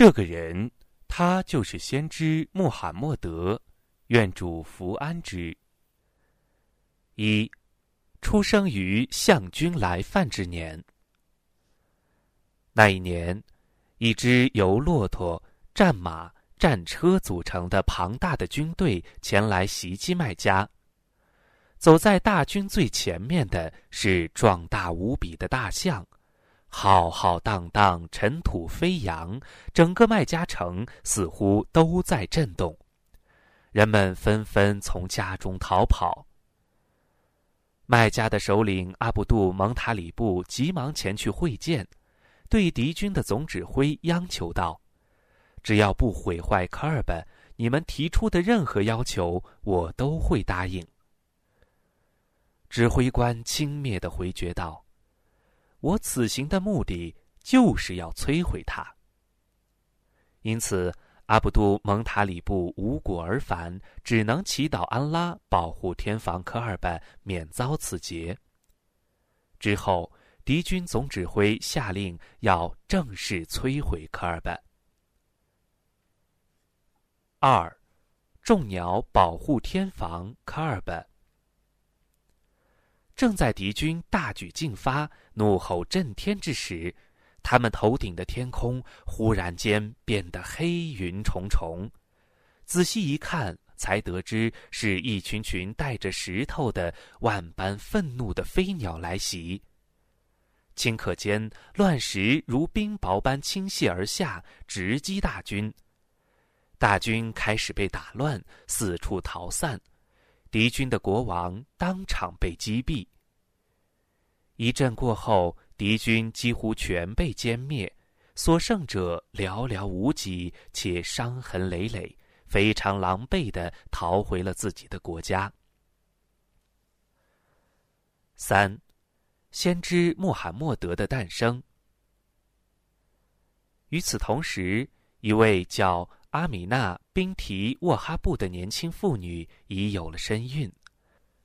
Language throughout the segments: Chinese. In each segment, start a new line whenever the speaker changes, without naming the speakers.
这个人，他就是先知穆罕默德，愿主福安之。一，出生于象军来犯之年。那一年，一支由骆驼、战马、战车组成的庞大的军队前来袭击麦加。走在大军最前面的是壮大无比的大象。浩浩荡荡，尘土飞扬，整个麦加城似乎都在震动，人们纷纷从家中逃跑。麦加的首领阿卜杜蒙塔里布急忙前去会见，对敌军的总指挥央求道：“只要不毁坏科尔本，你们提出的任何要求，我都会答应。”指挥官轻蔑的回绝道。我此行的目的就是要摧毁他。因此，阿卜杜蒙塔里布无果而返，只能祈祷安拉保护天房科尔本免遭此劫。之后，敌军总指挥下令要正式摧毁科尔本。二，众鸟保护天房科尔本。正在敌军大举进发、怒吼震天之时，他们头顶的天空忽然间变得黑云重重。仔细一看，才得知是一群群带着石头的万般愤怒的飞鸟来袭。顷刻间，乱石如冰雹般倾泻而下，直击大军。大军开始被打乱，四处逃散。敌军的国王当场被击毙。一阵过后，敌军几乎全被歼灭，所剩者寥寥无几，且伤痕累累，非常狼狈的逃回了自己的国家。三，先知穆罕默德的诞生。与此同时，一位叫。阿米娜·宾提沃哈布的年轻妇女已有了身孕，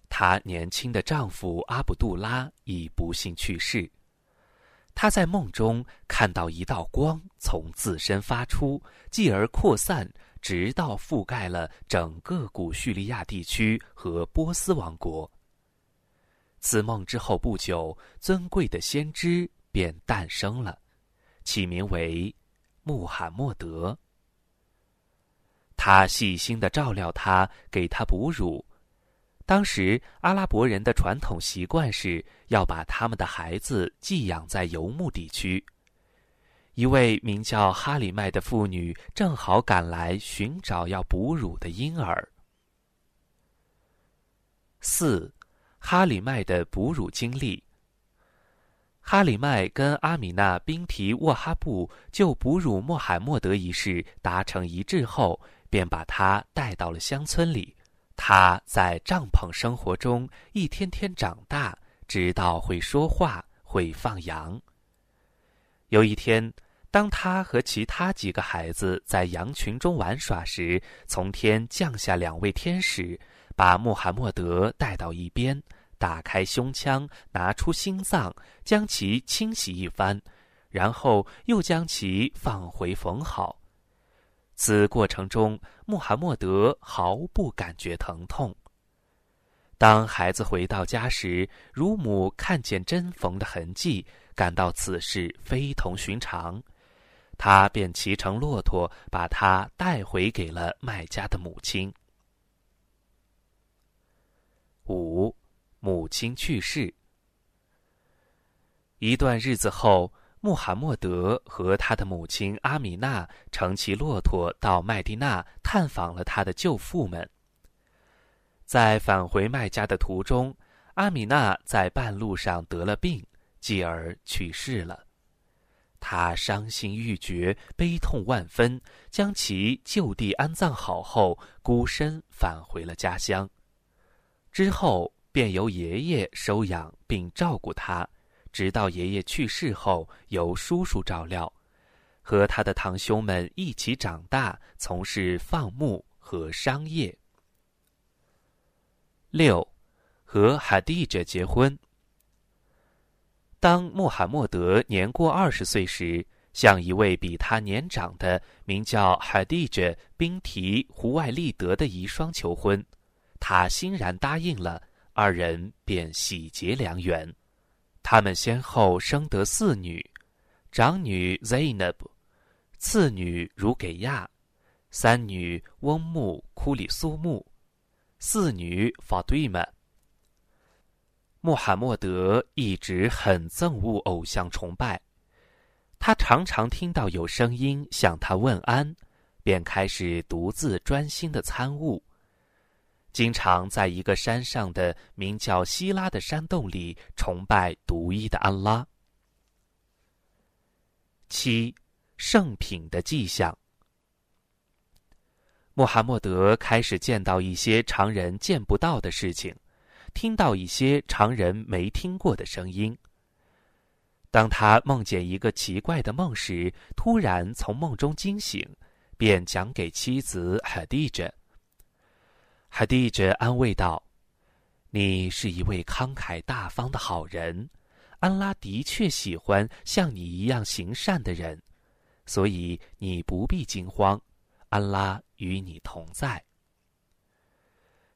她年轻的丈夫阿卜杜拉已不幸去世。她在梦中看到一道光从自身发出，继而扩散，直到覆盖了整个古叙利亚地区和波斯王国。此梦之后不久，尊贵的先知便诞生了，起名为穆罕默德。他细心的照料他，给他哺乳。当时阿拉伯人的传统习惯是要把他们的孩子寄养在游牧地区。一位名叫哈里麦的妇女正好赶来寻找要哺乳的婴儿。四，哈里麦的哺乳经历。哈里麦跟阿米娜宾提沃哈布就哺乳穆罕默德一事达成一致后。便把他带到了乡村里，他在帐篷生活中一天天长大，直到会说话、会放羊。有一天，当他和其他几个孩子在羊群中玩耍时，从天降下两位天使，把穆罕默德带到一边，打开胸腔，拿出心脏，将其清洗一番，然后又将其放回缝好。此过程中，穆罕默德毫不感觉疼痛。当孩子回到家时，乳母看见针缝的痕迹，感到此事非同寻常，他便骑乘骆驼把他带回给了卖家的母亲。五，母亲去世。一段日子后。穆罕默德和他的母亲阿米娜乘骑骆驼到麦地那探访了他的舅父们。在返回麦家的途中，阿米娜在半路上得了病，继而去世了。他伤心欲绝，悲痛万分，将其就地安葬好后，孤身返回了家乡。之后便由爷爷收养并照顾他。直到爷爷去世后，由叔叔照料，和他的堂兄们一起长大，从事放牧和商业。六，和哈蒂者结婚。当穆罕默德年过二十岁时，向一位比他年长的名叫哈蒂着宾提胡外利德的遗孀求婚，他欣然答应了，二人便喜结良缘。他们先后生得四女，长女 Zainab，次女如给亚，三女翁木库里苏木，四女法对玛。穆罕默德一直很憎恶偶像崇拜，他常常听到有声音向他问安，便开始独自专心的参悟。经常在一个山上的名叫希拉的山洞里崇拜独一的安拉。七，圣品的迹象。穆罕默德开始见到一些常人见不到的事情，听到一些常人没听过的声音。当他梦见一个奇怪的梦时，突然从梦中惊醒，便讲给妻子海蒂着。海蒂着安慰道：“你是一位慷慨大方的好人，安拉的确喜欢像你一样行善的人，所以你不必惊慌，安拉与你同在。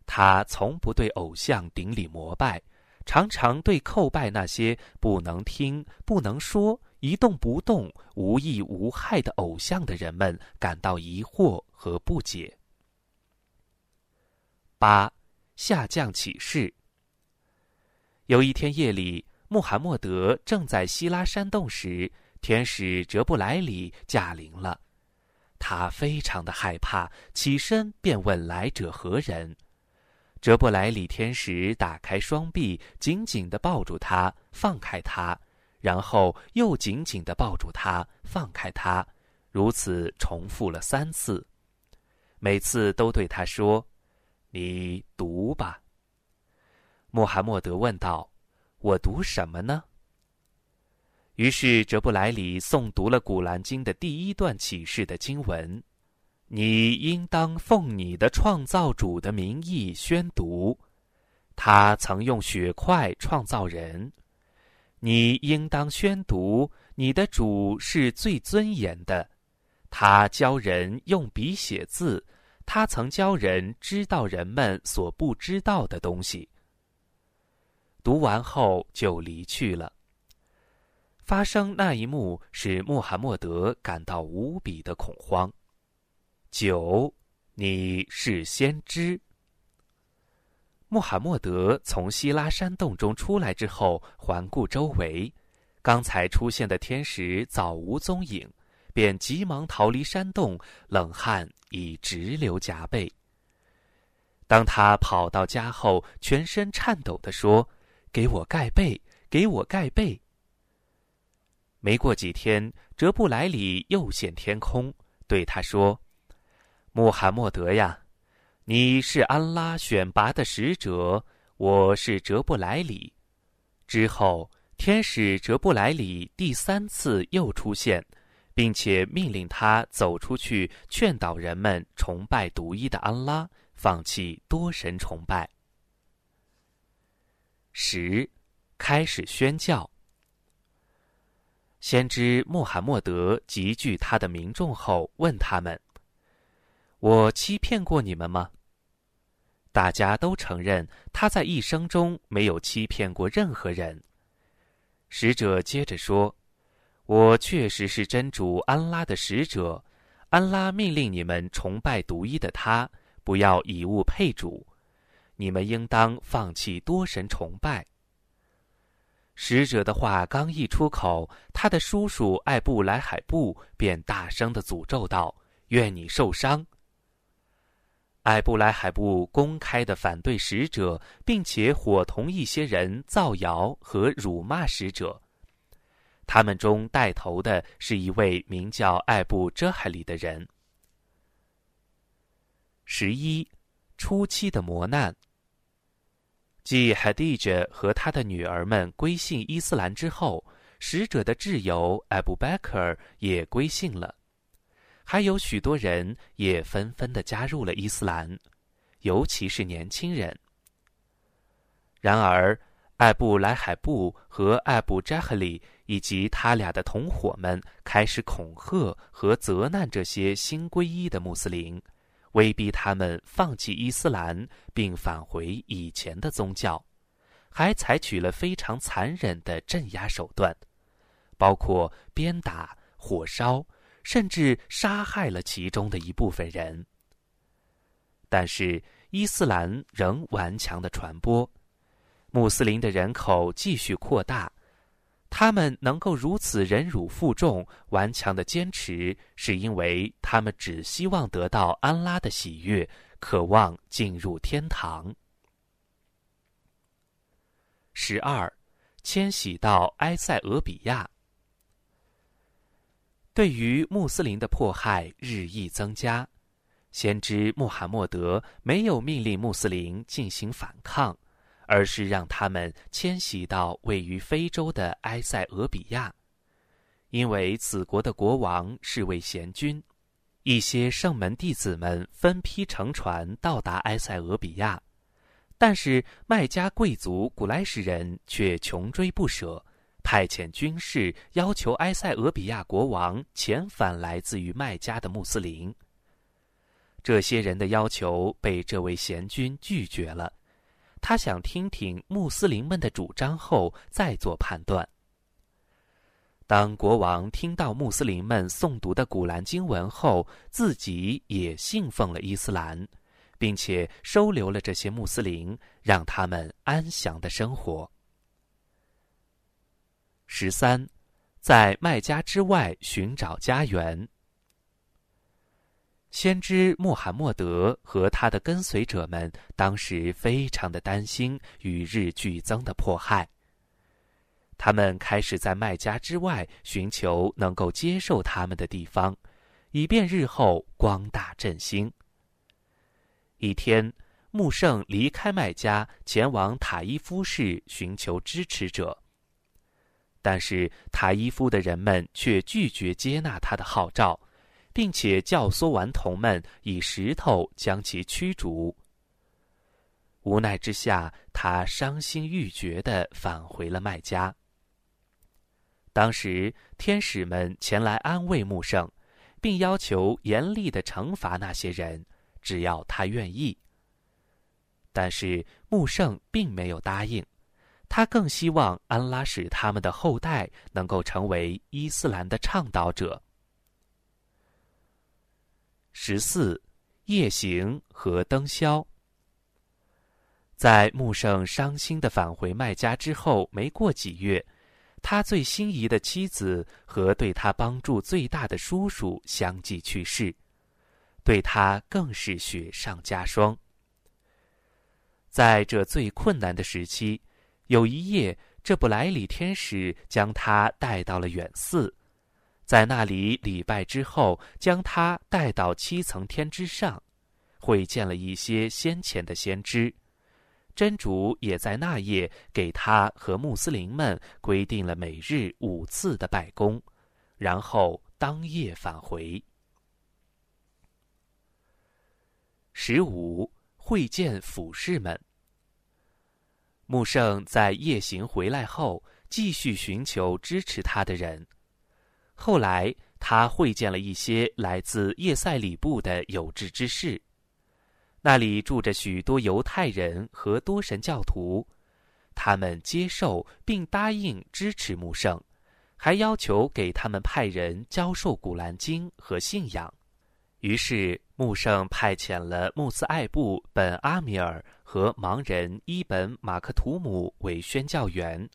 他从不对偶像顶礼膜拜，常常对叩拜那些不能听、不能说、一动不动、无益无害的偶像的人们感到疑惑和不解。”八，下降启示。有一天夜里，穆罕默德正在希拉山洞时，天使哲布莱里驾临了。他非常的害怕，起身便问来者何人。哲布莱里天使打开双臂，紧紧的抱住他，放开他，然后又紧紧的抱住他，放开他，如此重复了三次，每次都对他说。你读吧。穆罕默德问道：“我读什么呢？”于是哲布莱里诵读了《古兰经》的第一段启示的经文：“你应当奉你的创造主的名义宣读，他曾用血块创造人。你应当宣读，你的主是最尊严的，他教人用笔写字。”他曾教人知道人们所不知道的东西。读完后就离去了。发生那一幕使穆罕默德感到无比的恐慌。九，你是先知。穆罕默德从希拉山洞中出来之后，环顾周围，刚才出现的天使早无踪影。便急忙逃离山洞，冷汗已直流浃背。当他跑到家后，全身颤抖地说：“给我盖被，给我盖被。”没过几天，哲布莱里又现天空，对他说：“穆罕默德呀，你是安拉选拔的使者，我是哲布莱里。”之后，天使哲布莱里第三次又出现。并且命令他走出去，劝导人们崇拜独一的安拉，放弃多神崇拜。十，开始宣教。先知穆罕默德集聚他的民众后，问他们：“我欺骗过你们吗？”大家都承认他在一生中没有欺骗过任何人。使者接着说。我确实是真主安拉的使者，安拉命令你们崇拜独一的他，不要以物配主，你们应当放弃多神崇拜。使者的话刚一出口，他的叔叔艾布莱海布便大声的诅咒道：“愿你受伤！”艾布莱海布公开的反对使者，并且伙同一些人造谣和辱骂使者。他们中带头的是一位名叫艾布遮海里的人。十一，初期的磨难。继海蒂着和他的女儿们归信伊斯兰之后，使者的挚友艾布贝克尔也归信了，还有许多人也纷纷的加入了伊斯兰，尤其是年轻人。然而，艾布莱海布和艾布扎赫里。以及他俩的同伙们开始恐吓和责难这些新皈依的穆斯林，威逼他们放弃伊斯兰并返回以前的宗教，还采取了非常残忍的镇压手段，包括鞭打、火烧，甚至杀害了其中的一部分人。但是伊斯兰仍顽强的传播，穆斯林的人口继续扩大。他们能够如此忍辱负重、顽强的坚持，是因为他们只希望得到安拉的喜悦，渴望进入天堂。十二，迁徙到埃塞俄比亚。对于穆斯林的迫害日益增加，先知穆罕默德没有命令穆斯林进行反抗。而是让他们迁徙到位于非洲的埃塞俄比亚，因为此国的国王是位贤君。一些圣门弟子们分批乘船到达埃塞俄比亚，但是麦加贵族古莱什人却穷追不舍，派遣军士要求埃塞俄比亚国王遣返来自于麦加的穆斯林。这些人的要求被这位贤君拒绝了。他想听听穆斯林们的主张后再做判断。当国王听到穆斯林们诵读的古兰经文后，自己也信奉了伊斯兰，并且收留了这些穆斯林，让他们安详的生活。十三，在麦加之外寻找家园。先知穆罕默德和他的跟随者们当时非常的担心与日俱增的迫害。他们开始在麦加之外寻求能够接受他们的地方，以便日后光大振兴。一天，穆圣离开麦加，前往塔伊夫市寻求支持者，但是塔伊夫的人们却拒绝接纳他的号召。并且教唆顽童们以石头将其驱逐。无奈之下，他伤心欲绝地返回了麦家。当时，天使们前来安慰穆圣，并要求严厉地惩罚那些人，只要他愿意。但是穆圣并没有答应，他更希望安拉使他们的后代能够成为伊斯兰的倡导者。十四，夜行和灯宵。在穆圣伤心的返回麦家之后，没过几月，他最心仪的妻子和对他帮助最大的叔叔相继去世，对他更是雪上加霜。在这最困难的时期，有一夜，这不莱里天使将他带到了远寺。在那里礼拜之后，将他带到七层天之上，会见了一些先前的先知。真主也在那夜给他和穆斯林们规定了每日五次的拜功，然后当夜返回。十五会见俯视们。穆圣在夜行回来后，继续寻求支持他的人。后来，他会见了一些来自叶塞里布的有志之士，那里住着许多犹太人和多神教徒，他们接受并答应支持穆圣，还要求给他们派人教授古兰经和信仰。于是，穆圣派遣了穆斯艾布本阿米尔和盲人伊本马克图姆为宣教员。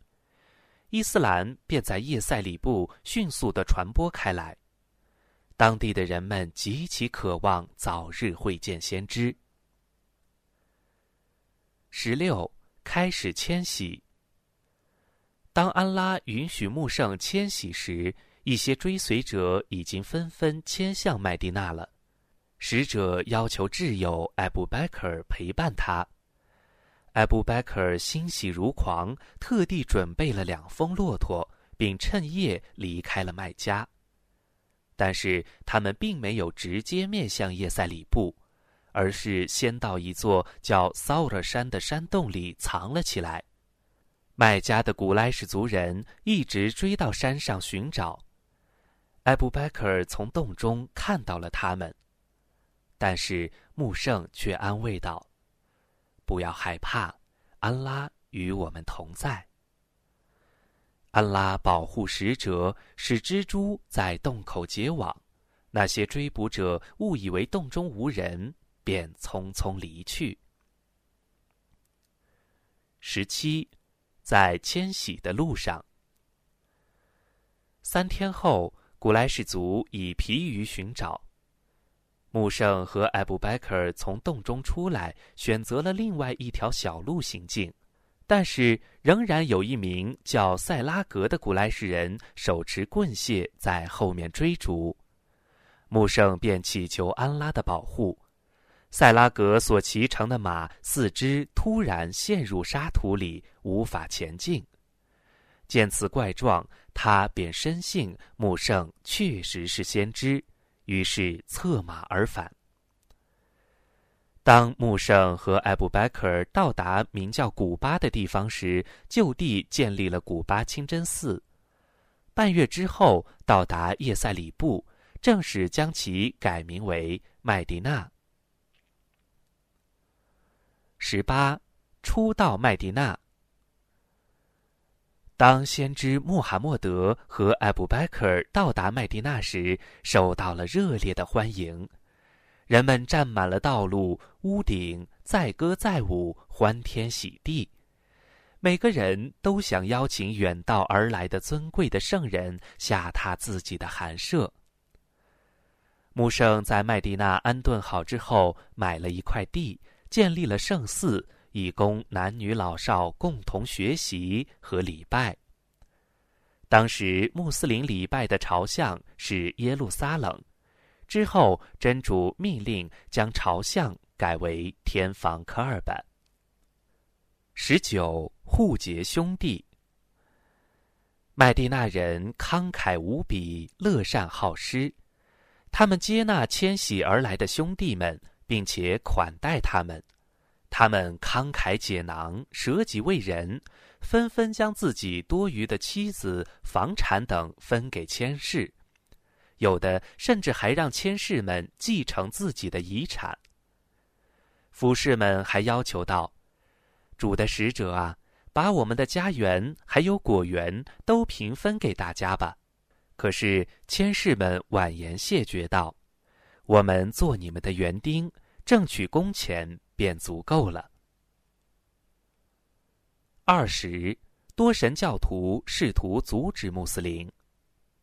伊斯兰便在叶塞里部迅速的传播开来，当地的人们极其渴望早日会见先知。十六开始迁徙。当安拉允许穆圣迁徙时，一些追随者已经纷纷迁向麦地那了。使者要求挚友艾布贝克尔陪伴他。艾布贝克欣喜如狂，特地准备了两峰骆驼，并趁夜离开了麦加。但是他们并没有直接面向叶塞里布，而是先到一座叫骚尔山的山洞里藏了起来。麦加的古莱什族人一直追到山上寻找。艾布贝克从洞中看到了他们，但是穆圣却安慰道：“不要害怕，安拉与我们同在。安拉保护使者，使蜘蛛在洞口结网。那些追捕者误以为洞中无人，便匆匆离去。”十七，在迁徙的路上，三天后。古莱氏族已疲于寻找。穆圣和艾布拜克尔从洞中出来，选择了另外一条小路行进，但是仍然有一名叫塞拉格的古莱士人手持棍械在后面追逐。穆圣便祈求安拉的保护。塞拉格所骑乘的马四肢突然陷入沙土里，无法前进。见此怪状。他便深信穆圣确实是先知，于是策马而返。当穆圣和艾布拜克尔到达名叫古巴的地方时，就地建立了古巴清真寺。半月之后，到达叶塞里布，正式将其改名为麦迪纳。十八，初到麦迪纳。当先知穆罕默德和艾布拜克尔到达麦地那时，受到了热烈的欢迎，人们占满了道路、屋顶，载歌载舞，欢天喜地。每个人都想邀请远道而来的尊贵的圣人下榻自己的寒舍。穆圣在麦地那安顿好之后，买了一块地，建立了圣寺。以供男女老少共同学习和礼拜。当时穆斯林礼拜的朝向是耶路撒冷，之后真主命令将朝向改为天房科尔本。十九互结兄弟，麦地那人慷慨无比，乐善好施，他们接纳迁徙而来的兄弟们，并且款待他们。他们慷慨解囊，舍己为人，纷纷将自己多余的妻子、房产等分给千世，有的甚至还让千世们继承自己的遗产。服侍们还要求道：“主的使者啊，把我们的家园还有果园都平分给大家吧。”可是千世们婉言谢绝道：“我们做你们的园丁，挣取工钱。”便足够了。二十，多神教徒试图阻止穆斯林。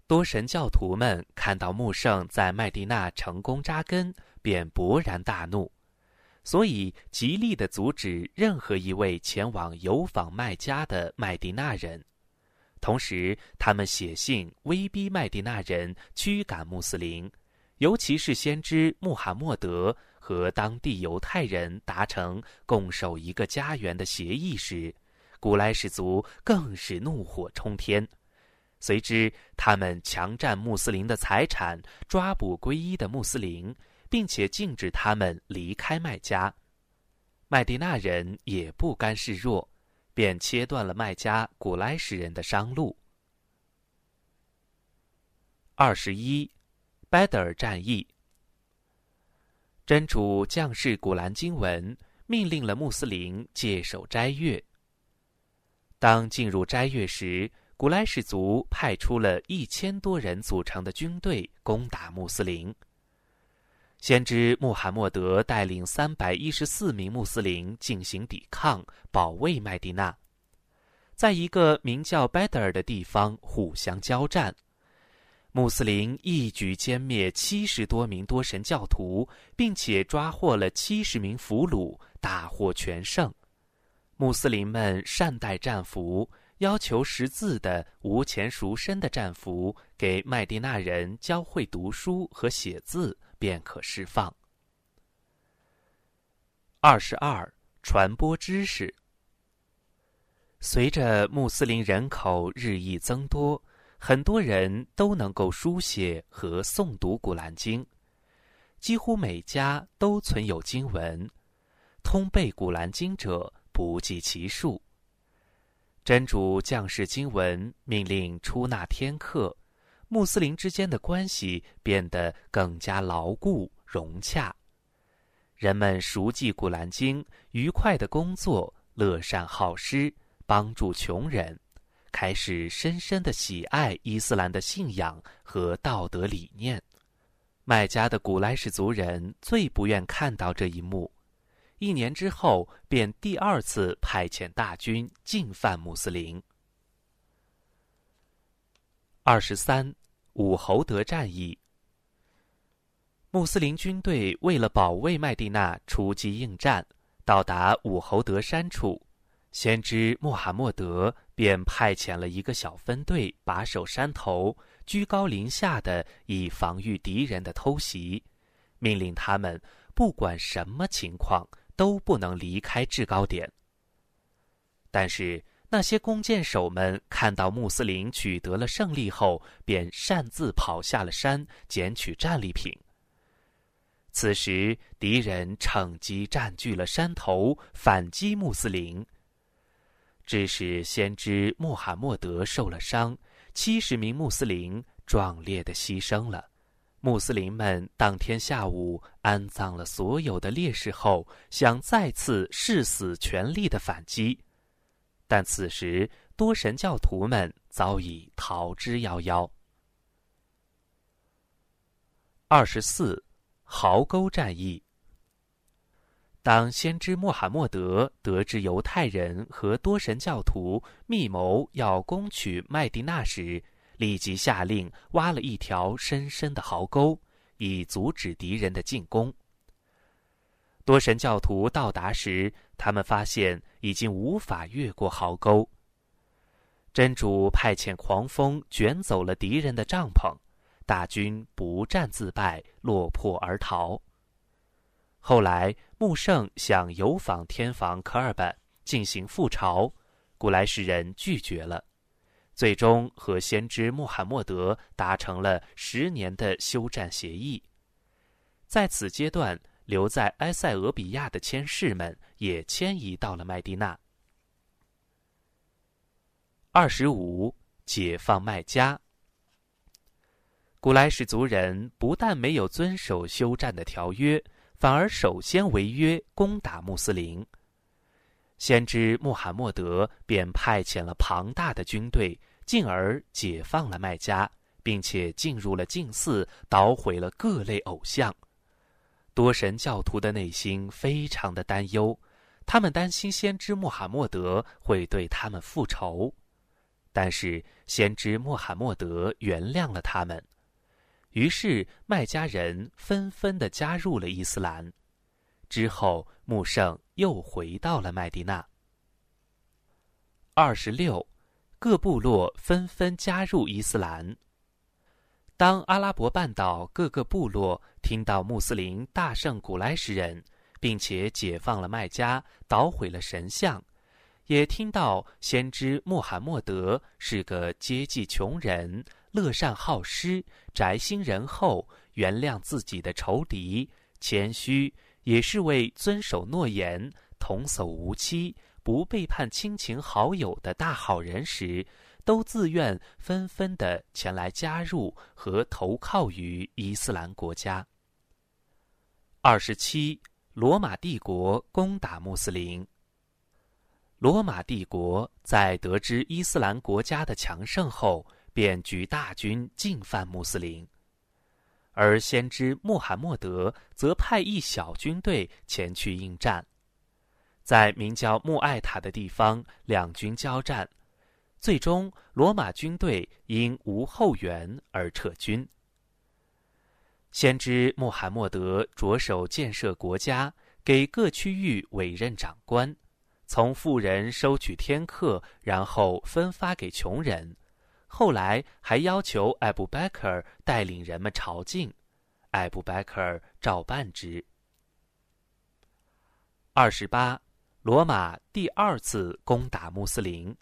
多神教徒们看到穆圣在麦地那成功扎根，便勃然大怒，所以极力的阻止任何一位前往游访麦加的麦地那人。同时，他们写信威逼麦地那人驱赶穆斯林，尤其是先知穆罕默德。和当地犹太人达成共守一个家园的协议时，古莱氏族更是怒火冲天。随之，他们强占穆斯林的财产，抓捕皈依的穆斯林，并且禁止他们离开麦加。麦地那人也不甘示弱，便切断了麦加古莱什人的商路。二十一，拜德尔战役。真主降世古兰经文，命令了穆斯林戒守斋月。当进入斋月时，古莱氏族派出了一千多人组成的军队攻打穆斯林。先知穆罕默德带领三百一十四名穆斯林进行抵抗，保卫麦地那，在一个名叫拜德尔的地方互相交战。穆斯林一举歼灭七十多名多神教徒，并且抓获了七十名俘虏，大获全胜。穆斯林们善待战俘，要求识字的、无钱赎身的战俘给麦地那人教会读书和写字，便可释放。二十二，传播知识。随着穆斯林人口日益增多。很多人都能够书写和诵读《古兰经》，几乎每家都存有经文，通背《古兰经》者不计其数。真主降世经文，命令出纳天客，穆斯林之间的关系变得更加牢固融洽。人们熟记《古兰经》，愉快的工作，乐善好施，帮助穷人，开始深深的喜爱伊斯兰的信仰和道德理念。麦加的古莱什族人最不愿看到这一幕，一年之后便第二次派遣大军进犯穆斯林。二十三，武侯德战役。穆斯林军队为了保卫麦地那，出击应战，到达武侯德山处，先知穆罕默德便派遣了一个小分队把守山头。居高临下的以防御敌人的偷袭，命令他们不管什么情况都不能离开制高点。但是那些弓箭手们看到穆斯林取得了胜利后，便擅自跑下了山，捡取战利品。此时敌人趁机占据了山头，反击穆斯林，致使先知穆罕默德受了伤。七十名穆斯林壮烈的牺牲了。穆斯林们当天下午安葬了所有的烈士后，想再次誓死全力的反击，但此时多神教徒们早已逃之夭夭。二十四，壕沟战役。当先知穆罕默德得知犹太人和多神教徒密谋要攻取麦地那时，立即下令挖了一条深深的壕沟，以阻止敌人的进攻。多神教徒到达时，他们发现已经无法越过壕沟。真主派遣狂风卷走了敌人的帐篷，大军不战自败，落魄而逃。后来，穆圣想游访天房科尔本进行复朝，古莱什人拒绝了，最终和先知穆罕默德达成了十年的休战协议。在此阶段，留在埃塞俄比亚的签士们也迁移到了麦地那。二十五，解放麦加。古莱什族人不但没有遵守休战的条约。反而首先违约攻打穆斯林，先知穆罕默德便派遣了庞大的军队，进而解放了麦加，并且进入了禁寺，捣毁了各类偶像。多神教徒的内心非常的担忧，他们担心先知穆罕默德会对他们复仇，但是先知穆罕默德原谅了他们。于是，麦家人纷纷的加入了伊斯兰。之后，穆圣又回到了麦地那。二十六，各部落纷纷加入伊斯兰。当阿拉伯半岛各个部落听到穆斯林大胜古莱什人，并且解放了麦加，捣毁了神像，也听到先知穆罕默德是个接济穷人。乐善好施、宅心仁厚、原谅自己的仇敌、谦虚，也是为遵守诺言、童叟无欺、不背叛亲情好友的大好人时，都自愿纷纷的前来加入和投靠于伊斯兰国家。二十七，罗马帝国攻打穆斯林。罗马帝国在得知伊斯兰国家的强盛后。便举大军进犯穆斯林，而先知穆罕默德则派一小军队前去应战，在名叫穆艾塔的地方，两军交战，最终罗马军队因无后援而撤军。先知穆罕默德着手建设国家，给各区域委任长官，从富人收取天课，然后分发给穷人。后来还要求艾布贝克尔带领人们朝觐，艾布贝克尔照办之。二十八，罗马第二次攻打穆斯林。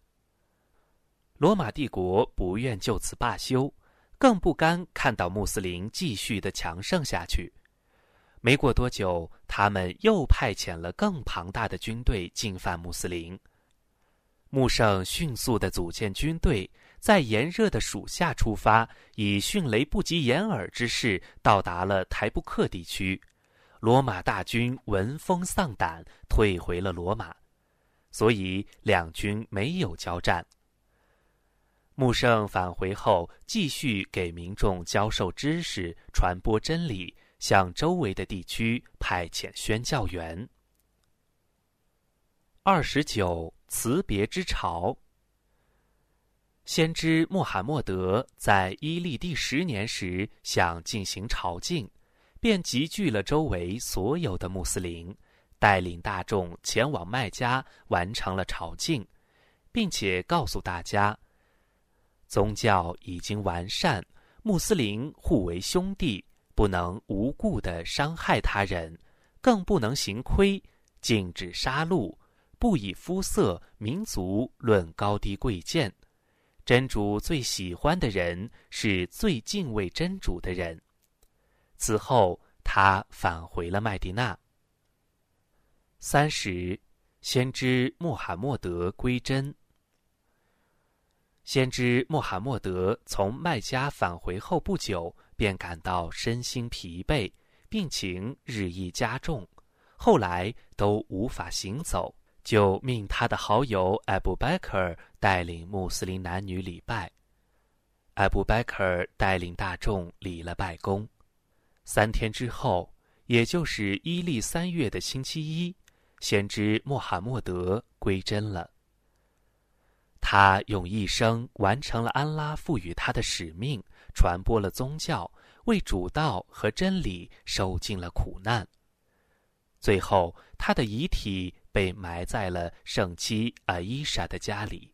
罗马帝国不愿就此罢休，更不甘看到穆斯林继续的强盛下去。没过多久，他们又派遣了更庞大的军队进犯穆斯林。穆圣迅速的组建军队，在炎热的暑夏出发，以迅雷不及掩耳之势到达了台布克地区。罗马大军闻风丧胆，退回了罗马，所以两军没有交战。穆圣返回后，继续给民众教授知识、传播真理，向周围的地区派遣宣教员。二十九。辞别之潮。先知穆罕默德在伊利第十年时想进行朝觐，便集聚了周围所有的穆斯林，带领大众前往麦加完成了朝觐，并且告诉大家，宗教已经完善，穆斯林互为兄弟，不能无故的伤害他人，更不能行亏，禁止杀戮。不以肤色、民族论高低贵贱，真主最喜欢的人是最敬畏真主的人。此后，他返回了麦地那。三十，先知穆罕默德归真。先知穆罕默德从麦加返回后不久，便感到身心疲惫，病情日益加重，后来都无法行走。就命他的好友艾布·拜克尔带领穆斯林男女礼拜。艾布·拜克尔带领大众礼了拜功。三天之后，也就是伊历三月的星期一，先知穆罕默德归真了。他用一生完成了安拉赋予他的使命，传播了宗教，为主道和真理受尽了苦难。最后，他的遗体。被埋在了圣妻阿伊莎的家里。